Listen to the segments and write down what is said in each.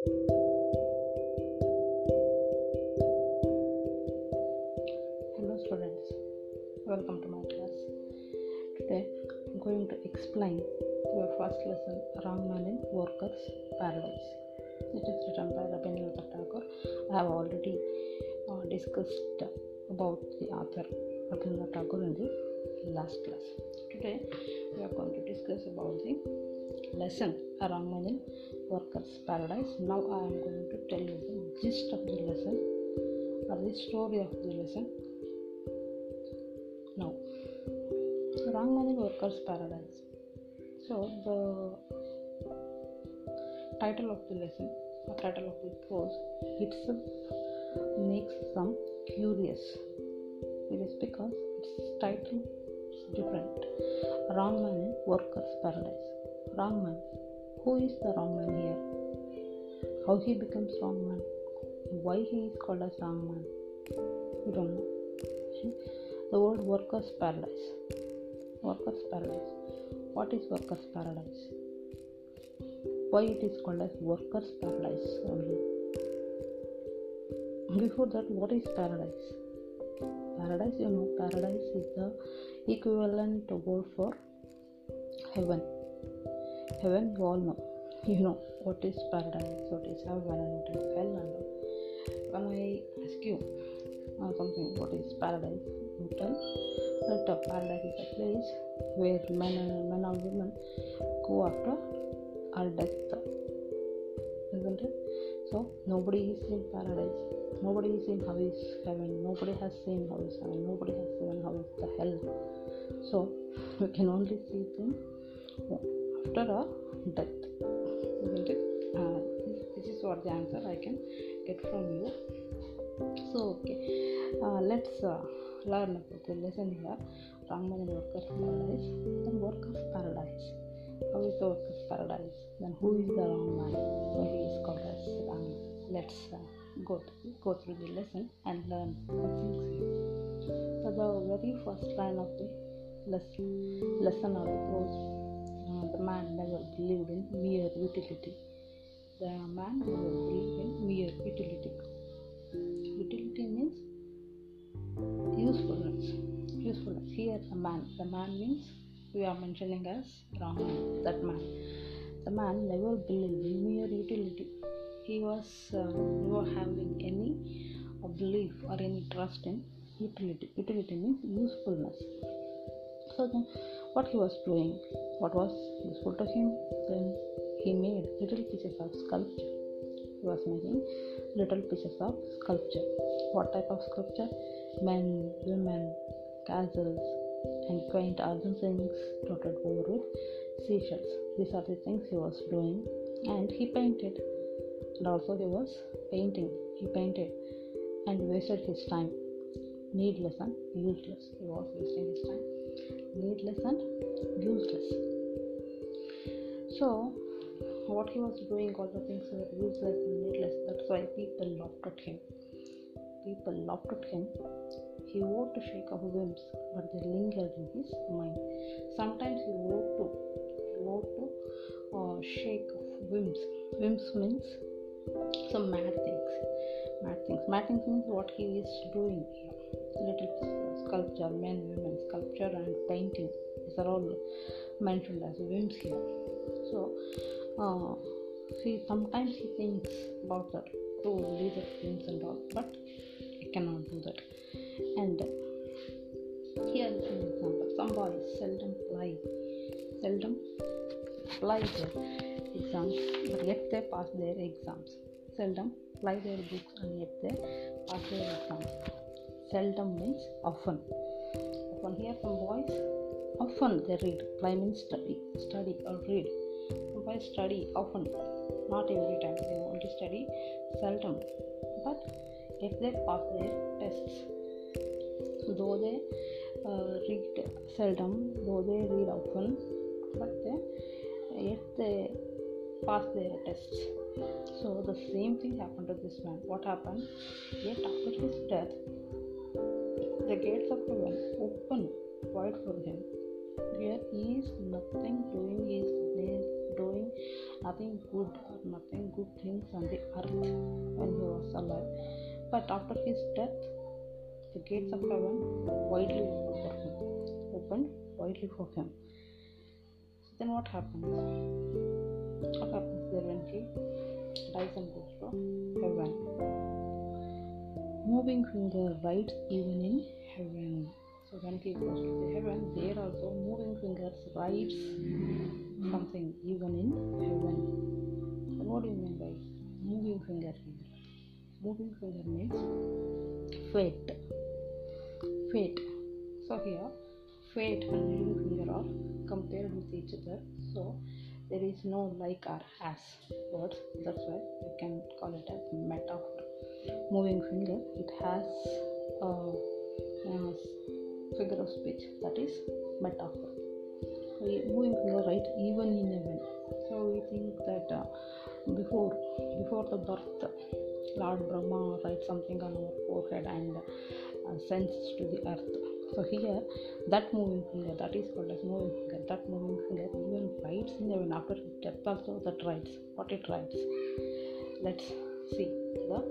Hello students, welcome to my class. Today I'm going to explain your first lesson Wrong Man in Workers Paradise. It is written by Rabindranath Tagore. I have already uh, discussed about the author Rabindranath Tagore in the last class. Today we are going to discuss about the lesson Wrong Man in Workers Paradise. Now I am going to tell you the gist of the lesson or the story of the lesson now Wrong Man in Workers Paradise. So the title of the lesson or title of the course itself makes some curious. It is because its title is different. Wrong Man in Workers Paradise. Wrong Man. Who is the wrong man here? How he becomes wrong man? Why he is called as wrong man? We don't know. The word workers paradise. Workers paradise. What is workers paradise? Why it is called as workers paradise only? Before that, what is paradise? Paradise, you know, paradise is the equivalent word for heaven. Heaven, you all know. You know what is paradise, what is heaven, and what is hell, and. When I ask you uh, something, what is paradise? You tell that paradise is a place where men and men and women go after our death, isn't it? So nobody is in paradise. Nobody is in how is heaven. Nobody has seen how is heaven. Nobody has seen how is the hell. So we can only see them after a death, isn't it? Uh, this, is what the answer I can get from you. So okay, uh, let's uh, learn about the lesson here. And Workers Paradise. Then Workers Paradise. How is the Workers Paradise? Then who is the wrong man? Why he is called as wrong man? Let's uh, go th- go through the lesson and learn some things here. So the very first line of the lesson, lesson or the uh, the man never believed in mere utility. The man never believed in mere utility. Utility means usefulness. Usefulness. Here, the man. The man means we are mentioning as Raman, that man. The man never believed in mere utility. He was uh, never having any belief or any trust in utility. Utility means usefulness. So then, what he was doing, what was useful to him, then he made little pieces of sculpture. He was making little pieces of sculpture. What type of sculpture? Men, women, castles, and quaint other things dotted over with seashells. These are the things he was doing, and he painted. And also he was painting. He painted and wasted his time. Needless and useless. He was wasting his time. Needless and useless. So, what he was doing, all the things were useless and needless. That's why people laughed at him. People laughed at him. He wore to shake of whims, but they lingered in his mind. Sometimes he wore to wore to uh, shake of whims. Whims means some mad things. Mad things. Mad things means what he is doing here. Little sculpture, men, women, sculpture, and painting. These are all mentioned as whims here. So, uh, see, sometimes he thinks about that to leave the things and all, but he cannot do that. And here is an example. Some boys seldom ply, seldom ply their exams, but yet they pass their exams. Seldom ply their books and yet they pass their exams. Seldom means often. Often here some boys often they read. Ply means study, study or read. Boys study often, not every time. They want to study seldom, but if they pass their tests, though they uh, read seldom, though they read often, but they yet they pass their tests. So the same thing happened to this man. What happened? Yet after his death, the gates of heaven open wide for him. There is nothing doing his doing nothing good or nothing good things on the earth when he was alive. But after his death, the gates of heaven widely opened for him. Opened widely for him. Then what happens? What happens there when he dies and goes to heaven? Moving finger rides even in heaven. So when people goes to heaven, there also moving fingers rides something even in heaven. What do you mean by moving finger? Moving finger means fate. Fate. So here, fate and moving finger are compared with each other. So there is no like or as words. That's why we can call it as metaphor. Moving finger, it has a speech that is metaphor. moving finger right even in heaven. So we think that uh, before before the birth, Lord Brahma writes something on our forehead and uh, sends to the earth. So here, that moving finger, that is called as moving finger. That moving finger even writes in heaven after death also that writes what it writes. Let's see the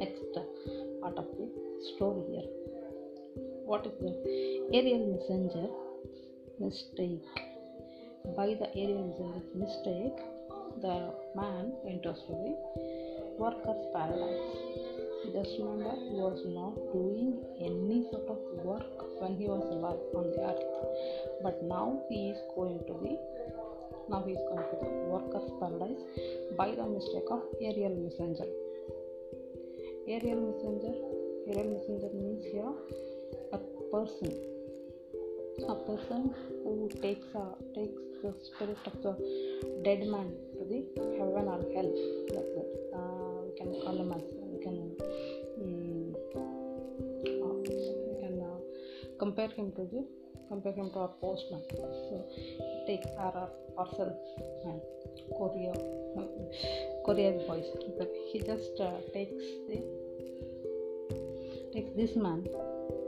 next part of the story here. What is the aerial messenger mistake? By the aerial messenger's mistake, the man enters to the worker's paradise. Just remember, he was not doing any sort of work when he was alive on the earth, but now he is going to the now he is going to the worker's paradise by the mistake of aerial messenger. Aerial messenger, aerial messenger means here a person, a person who takes a takes the spirit of the dead man to the heaven or hell. Like that, uh, we can call him as we can um, uh, we can uh, compare him to the compare him to our postman. So take our parcel man, courier, courier boys. But he just uh, takes the takes this man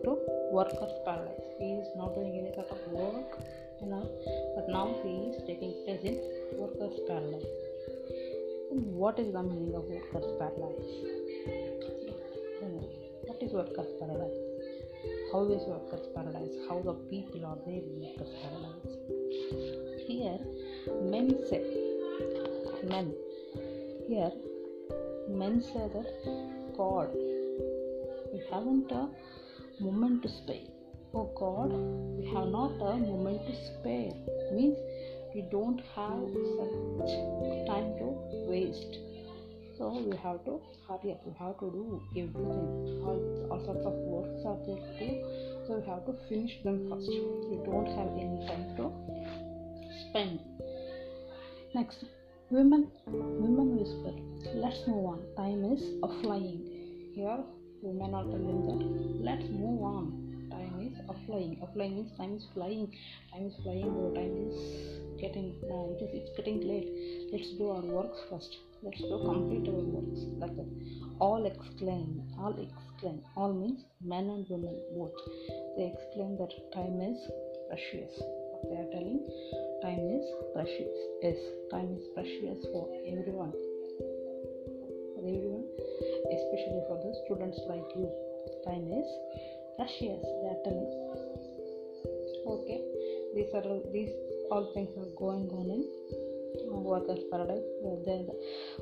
to worker's paradise. He is not doing any sort of work, you know, but now he is taking place in worker's paradise. And what is the meaning of worker's paradise? What is worker's paradise? How is worker's paradise? How the people are there in worker's paradise? Here, men say, men. Here, men say that God, we haven't a moment to spare. Oh God, we have not a moment to spare. Means we don't have such time to waste. So we have to hurry up. We have to do everything. All, all sorts of works are there to do. So we have to finish them first. We don't have any time to spend. Next, women. Women whisper. Let's move on. Time is flying. Here, women are telling that let's move on. Time is flying. Flying means time is flying. Time is flying. Or time is getting. Uh, it is. It's getting late. Let's do our works first. Let's do complete our works. Like that. All exclaim. All exclaim. All means men and women both. They exclaim that time is precious. What they are telling time is precious yes time is precious for everyone students like you time is precious they okay these are all, these all things are going on in workers paradise. The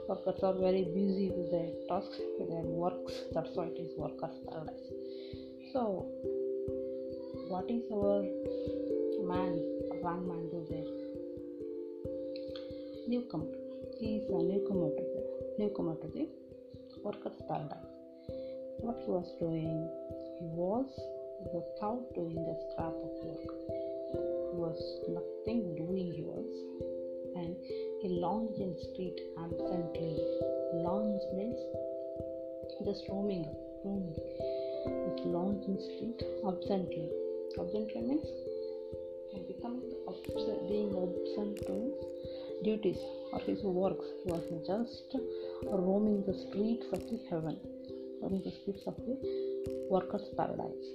workers are very busy with their tasks with their works. That's why it is workers paradise. So what is our man wrong man do there? Newcomer. He is a newcomer to the newcomer to the workers paradise what he was doing he was without doing a scrap of work. He was nothing doing he was. And he lounged in street absently. Lounge means just roaming roaming. It lounge in street absently. Absently means becoming absent, being absent to his duties or his works. He was just roaming the streets of the heaven, roaming the streets of the workers' paradise.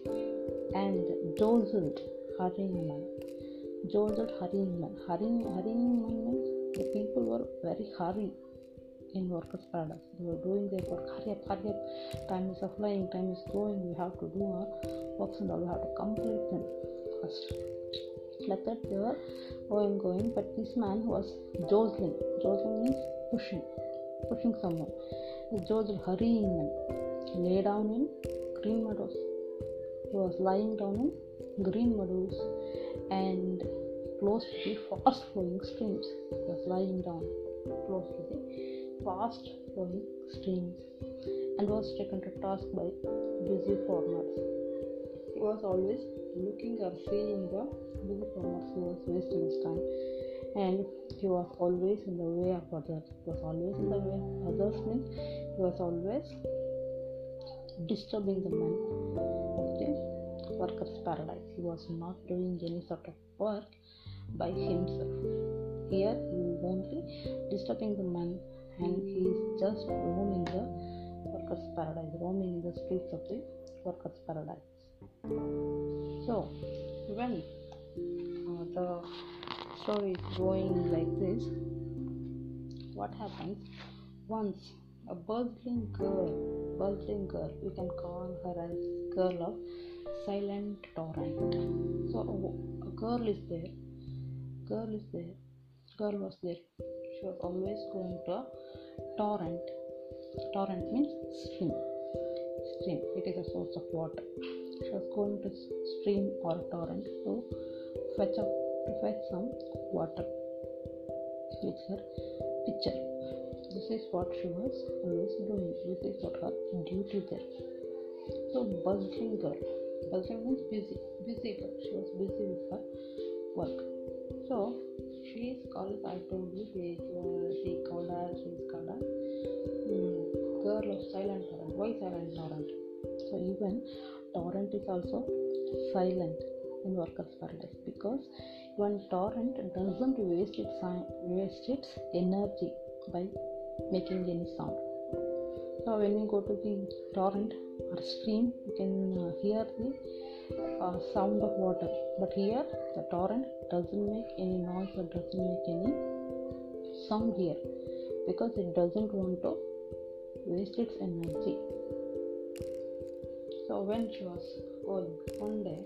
And jostled, hurrying man, Joseph hurrying man. Hurrying, hurrying man means the people were very hurry in workers' paradise. They were doing their work. Hurry up, hurry up. Time is flying, time is going. We have to do our works and all. We have to complete them first. Like that, they were going, going. But this man was jostling. Jostling means pushing, pushing someone. The hurrying lay down in green meadows. He was lying down in green meadows and close to the fast flowing streams. He was lying down close to the fast flowing streams and was taken to task by busy farmers. He was always looking or seeing the busy farmers He was wasting his time and he was always in the way of others. He was always in the way of others means he was always disturbing the man the workers' paradise. He was not doing any sort of work by himself. Here he only disturbing the man and he is just roaming the workers' paradise, roaming in the streets of the workers' paradise. So when uh, the story is going like this, what happens once a bustling girl, bustling girl, we can call her as girl of silent torrent. So a, a girl is there, girl is there, girl was there. She was always going to a torrent. Torrent means stream. Stream. It is a source of water. She was going to stream or torrent to fetch up to fetch some water with her pitcher this is what she was always doing this is what her duty there so bustling girl. Bustling means busy busy girl. She was busy with her work. So she is called i told you they, uh, she called her she is called her um, girl of silent torrent why silent torrent so even torrent is also silent in workers paradise because when torrent doesn't waste its waste its energy by making any sound. So when you go to the torrent or stream, you can uh, hear the uh, sound of water. But here the torrent doesn't make any noise or doesn't make any sound here because it doesn't want to waste its energy. So when she was going one day,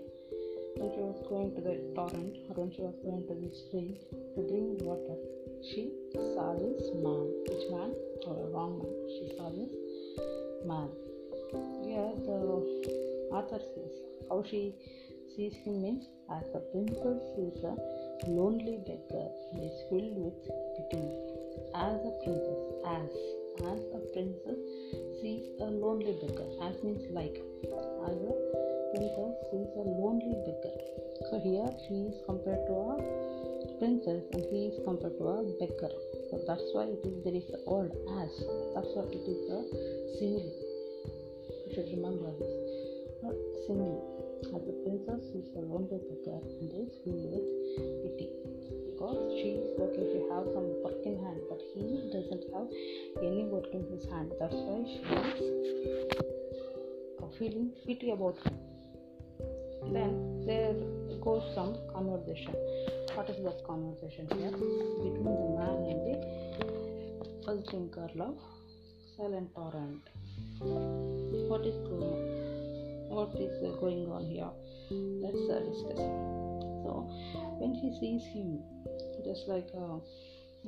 when she was going to the torrent or when she was going to the stream to drink water, she saw this man. Which man? Or a wrong man. She saw this man. Here the author says how she sees him means as a princess is a lonely beggar is filled with pity. As a princess, as as a princess sees a lonely beggar. As means like as a princess sees a lonely beggar. So here she is compared to a princess and he is compared to a beggar. So that's why it is there is the old as. That's why it is a simile. You should remember this. Not simile. As the princess is a lonely beggar and is filled with pity. Because she is working, she have some work in hand, but he doesn't have any work in his hand. That's why she is feeling pity about him. Then there goes some conversation. What is that conversation here? Between the man and the buzzing girl of silent torrent. What is going on? What is uh, going on here? Let's uh, discuss. So when she sees him just like a,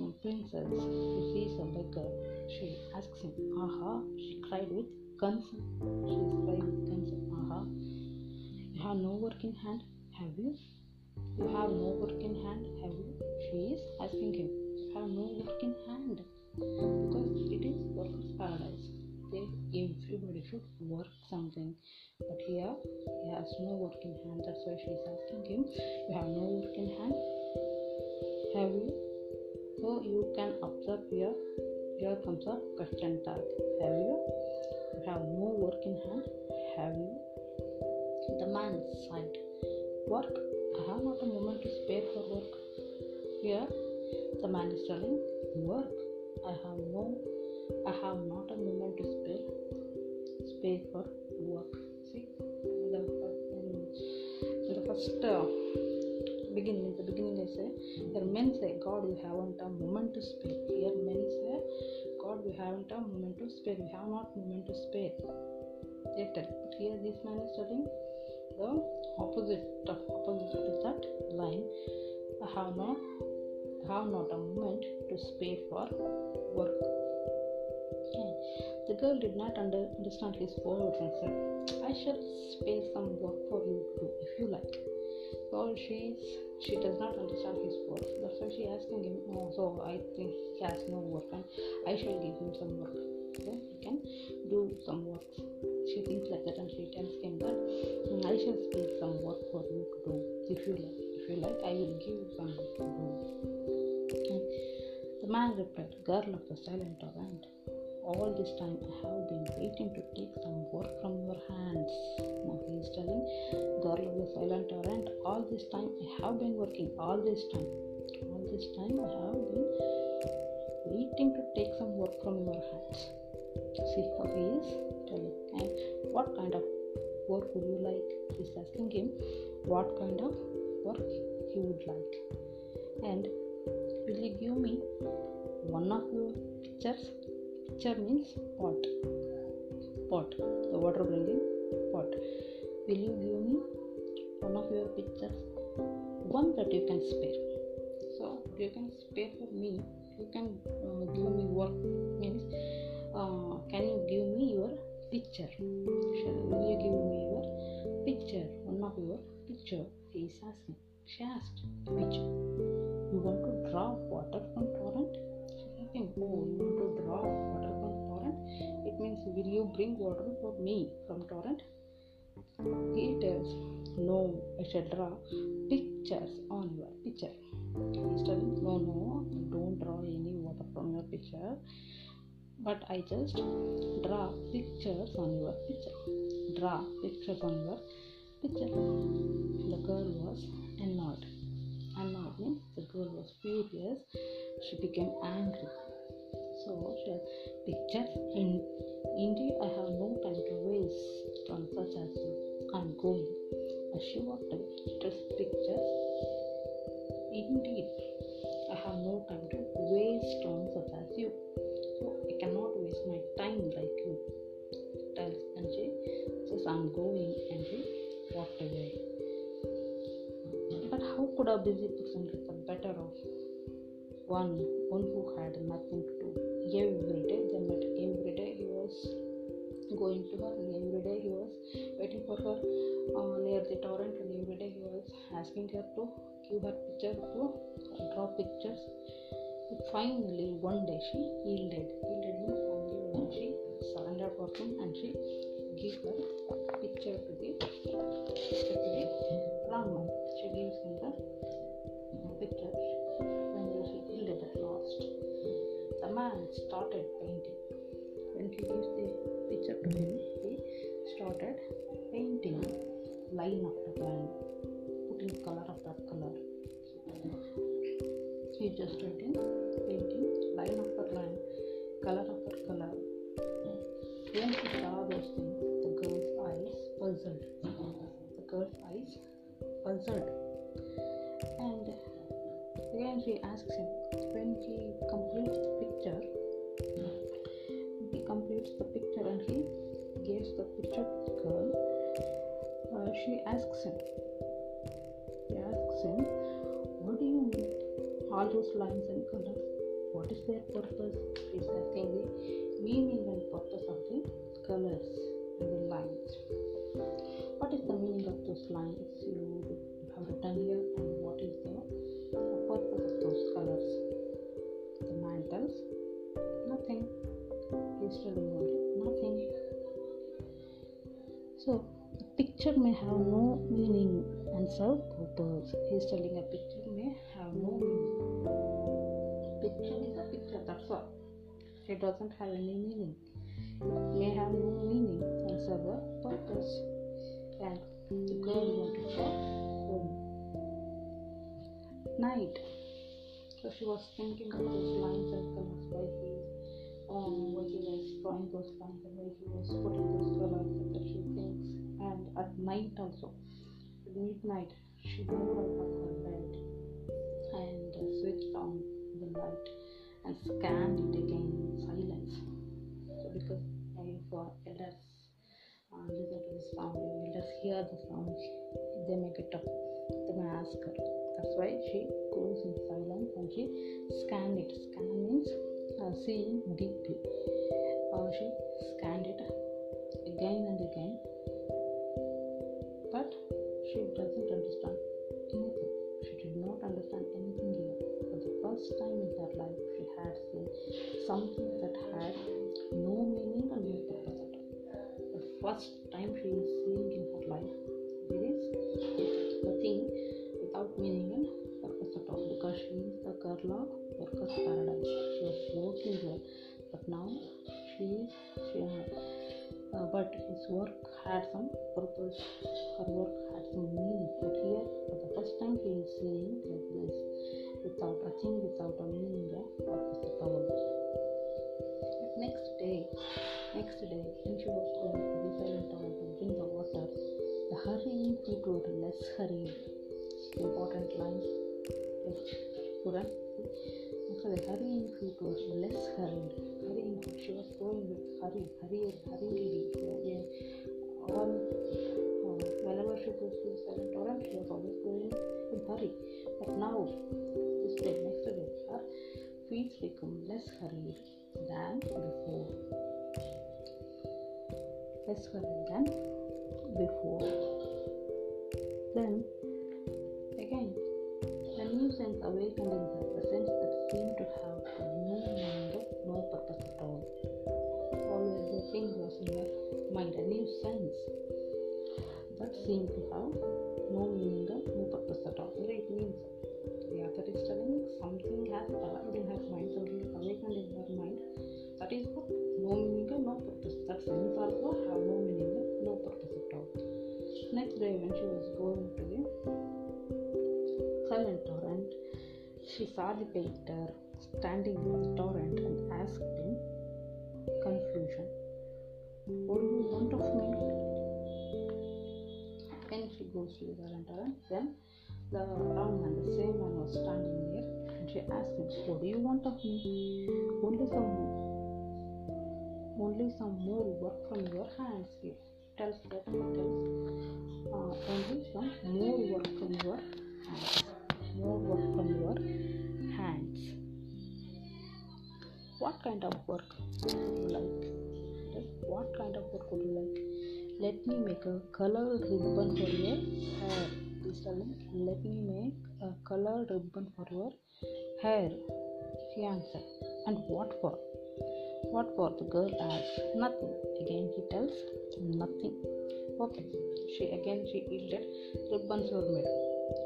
a princess who sees a beggar. She asks him aha she cried with concern she is crying with concern aha you have no work in hand have you you have no work in hand, have you? She is asking him. You have no work in hand because it is worker's paradise. They, everybody should work something, but here he has no work in hand. That's why she is asking him. You have no work in hand, have you? So you can observe here. Here comes a question tag. Have you? You have no work in hand, have you? The man sighed. Work I have not a moment to spare for work. Here, the man is telling, Work. I have no, I have not a moment to spare, spare for work. See, the, the first uh, begin in the beginning I say here men say God you haven't a moment to spare. Here men say God you haven't a moment to spare. We have not moment to spare. They tell. But here this man is telling the opposite of opposite to that line. I have not have not a moment to spare for work. And the girl did not under, understand his words and said, I shall spare some work for you to do if you like. Well, she's she does not understand his work. That's why she asking him. Oh, so I think he has no work, and I shall give him some work. So he can do some work. You. If you like, I will give to do. And the man replied, "Girl of the silent torrent." all this time I have been waiting to take some work from your hands. Now he is telling, girl of the silent torrent, all this time I have been working, all this time. All this time I have been waiting to take some work from your hands. See how he is telling. And what kind of work would you like? He's asking him what kind of work he would like. And will you give me one of your pictures? Picture means pot. Pot. The water bringing pot. Will you give me one of your pictures? One that you can spare. So you can spare for me. You can uh, give me work means uh, can you give me your picture? Shall will you give me your picture? One of your picture. Is asking. She asked picture. You want to draw water from torrent? Oh, you want to draw water from torrent? It means will you bring water for me from torrent? He tells, No, I shall draw pictures on your picture. He's telling, No, no, don't draw any water from your picture, but I just draw pictures on your picture. Draw pictures on your picture. The girl was annoyed. Annoyed means the girl was furious. She became angry. So she had pictures. In, indeed, I have no time to waste on such as you. I'm going. As she walked away, just pictures. Indeed, I have no time to waste on such as you. So I cannot waste my time like you. Tells and she says, I'm going and she walked away. But how could a busy person get the better of one one who had nothing to do? Every day they met. Every day he was going to her, and every day he was waiting for her uh, near the torrent, and every day he was asking her to give her picture to draw pictures. Finally, one day she yielded. Yielded means finally when she surrendered for him and she gave her picture to the picture to the She gives him the picture. Finally, she yielded at last. The man started painting. When he gives the picture to him, he started painting line after line, putting color after color. He just written painting may have no meaning and serve purpose. He's telling a picture may have no meaning. Picture is a picture, that's all. It doesn't have any meaning. It may have no meaning and serve a purpose. And the girl wanted to go home. Night. So she was thinking of those lines and colors why he um, why he was drawing those lines and why he was putting those colors at night also, at midnight, she moved out of her bed and switched on the light and scanned it again in silence. So, because if elders uh, listen to the sound, elders hear the sound, they may get up, they may ask her. That's why she goes in silence and she scanned it. Scan means uh, seeing deeply. Uh, she scanned it again and again, but she doesn't understand anything. She did not understand anything here. For the first time in her life, she had seen something that had no meaning and no purpose at all. The first time she is seeing in her life, there is nothing without meaning and purpose at all because she is the girl of workers' paradise. She was working there, but now she is she, uh, but his work had some purpose. Hurry. But now, day, next day, her feet become less hurried than before. Less hurried than before. Then, again, a new sense awakened in her, a sense that seemed to have a no meaning, no purpose at all. Always the thing was in her mind, a new sense that seemed to have no meaning no purpose at all. It means, the author is telling something has arrived in her mind, something is awakened in her mind. That is what no meaning no purpose. That sense also have no meaning no purpose at all. Next day, when she was going to the silent torrent, she saw the painter standing by the torrent and asked in confusion, What do you want of me? When she goes to the torrent, then the round man, the same man was standing there, and she asked him, What do you want of me? Only some only some more work from your hands. He tells that he tells uh, only some more work from your hands. More work from your hands. What kind of work would you like? What kind of work would you like? Let me make a colored ribbon for your hair. Tell let me make a colored ribbon for your hair. she answered. And what for? What for? The girl asked. Nothing. Again he tells nothing. Okay. She again she yielded. Ribbons were made.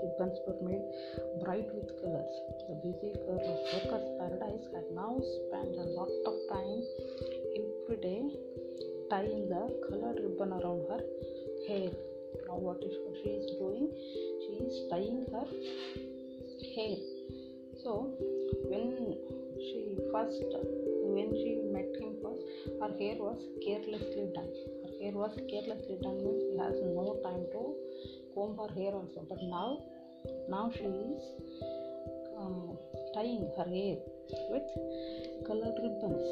Ribbons were made bright with colors. The busy girl of workers' paradise had now spent a lot of time every day tying the colored ribbon around her hair. Now what is she is doing? She is tying her hair. So when she first when she met him first, her hair was carelessly done. Her hair was carelessly done means she has no time to comb her hair also. But now, now she is um, tying her hair with colored ribbons.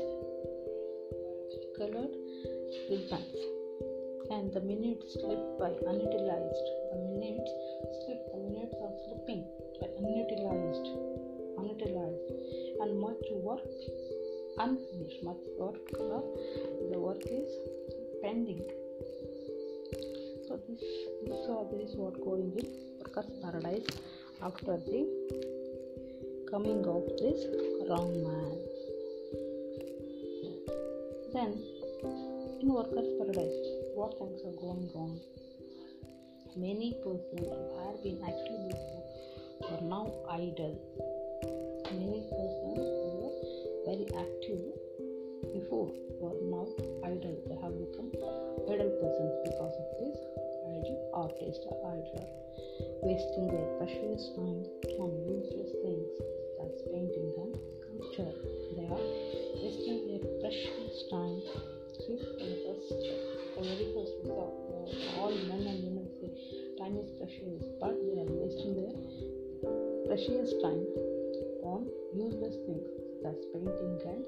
Colored And the minutes slip by unutilized. The minutes slip. The minutes are slipping by unutilized. Unutilized. And much work unfinished. Much work. Uh, the work is pending. So this, this, uh, this is what going in workers paradise after the coming of this wrong man. Then in workers paradise, what things are going wrong? Many persons who had been active before are now idle. Many persons who were very active before were now idle. They have become idle persons because of this idle artist idler, wasting their precious time on useless things such as painting and sculpture. They are wasting their precious time. For first, the very first we saw, uh, all men and women say time is precious, but they are wasting their precious time on useless things such as painting and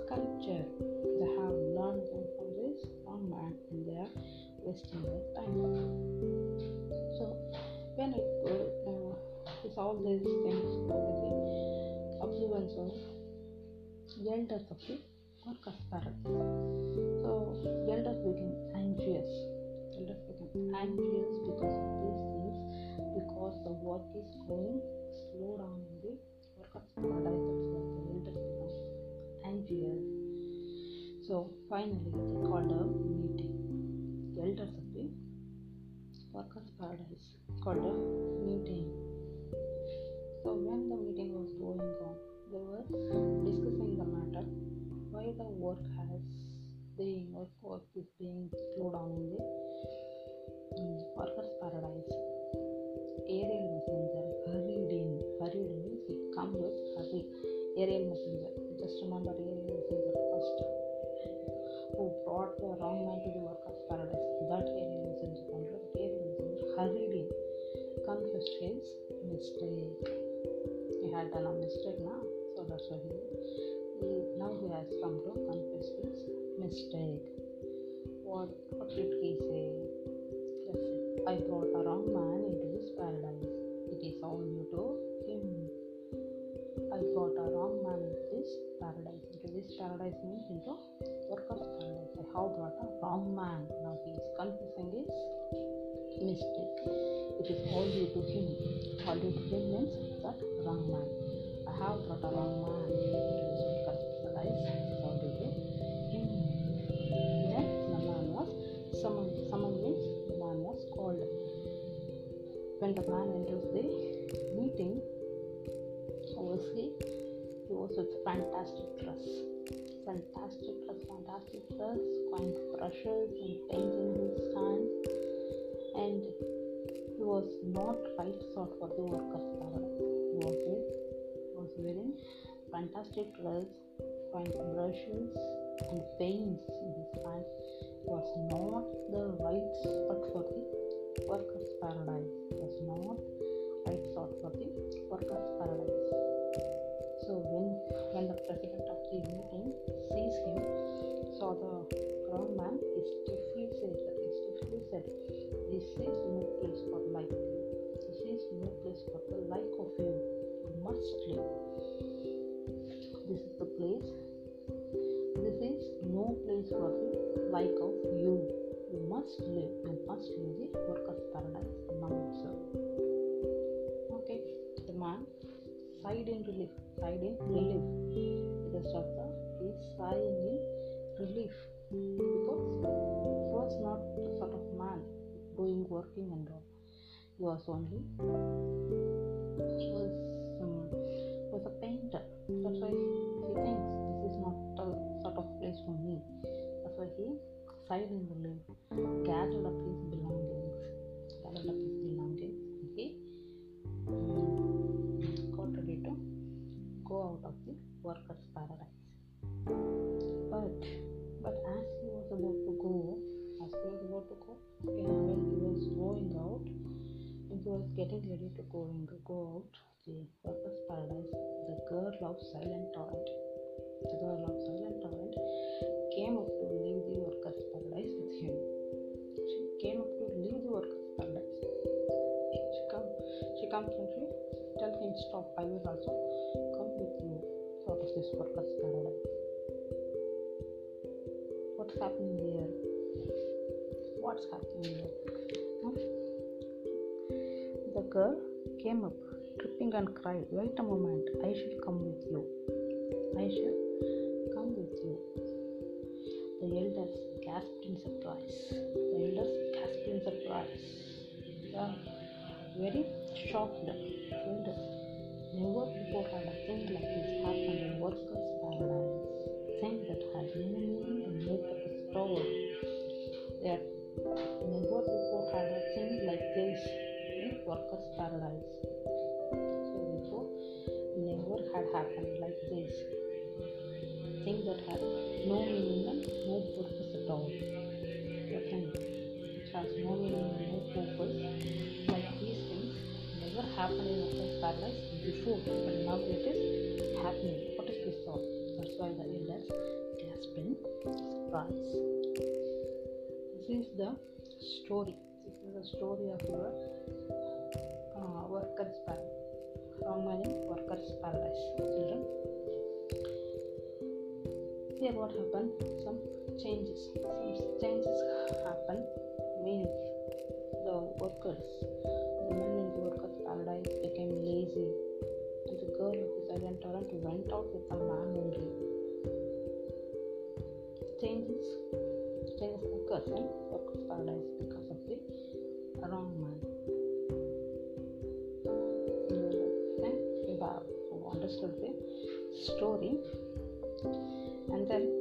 sculpture. They have learned them from this wrong man and they are wasting their time. So when it uh, with all these things observance of elders of the workers' So elders became anxious. Elders became anxious because of these things because the work is going slow down in the workers' paradise. That's the elders become anxious. So finally they called a mistake. What what did he say? I brought a wrong man into this paradise. It is all due to him. I brought a wrong man into this paradise. Into this paradise means into workers' paradise. I have brought a wrong man. Now he is confessing his mistake. It is all due to him. All due to him means that wrong man. I have brought a wrong man When the man enters the meeting, was he? Was with fantastic dress. Fantastic dress, fantastic dress, fine brushes and pens in his hand. And he was not right sort for the workers' paradise. He was, he was wearing fantastic dress, fine brushes and paints in his hand. He was not the right sort for the workers' paradise. Was not right sort for the workers' paradise. So when when the president of the must live. You must live the workers' paradise now itself. Okay, the man sighed in relief. Sighed in relief. The he is sighing in relief because he was not the sort of man doing working and all. He was only he was um, was a painter. That's why he thinks this is not a sort of place for me. That's why he sighed in the relief, gathered up his belongings, gathered up his belongings, he um, got ready to go out of the workers' paradise. But but as he was about to go, as he was about to go, when he was going out, he was getting ready to go and go out the workers' paradise, the girl of silent torrent, the girl of silent torrent came up to and she tell him stop. I will also come with you of this paradise. What's happening here? What's happening here? Hmm? The girl came up, tripping and cried, Wait a moment, I shall come with you. I shall come with you. The elders gasped in surprise. The elders gasped in surprise. Very shocked. Elders never before had a thing like this happened in workers' paradise. Thing that had no meaning and no purpose at all. They never before had a thing like this in workers' paradise. So before never had happened like this. Thing that had no meaning and no purpose at all. The thing which has no meaning and no purpose, these things, never happened in workers' paradise before, but now it is happening. What is if we? That's why the elders gasped been surprise. This is the story. This is the story of your uh, workers' paradise. Meaning workers' paradise. Children. Here, what happened? Some changes. Some changes happen. Means the workers, workers' became lazy, and the girl of silent torrent went out with a man only. Changes, changes occurs in workers' paradise because of the wrong man. You have understood the story, and then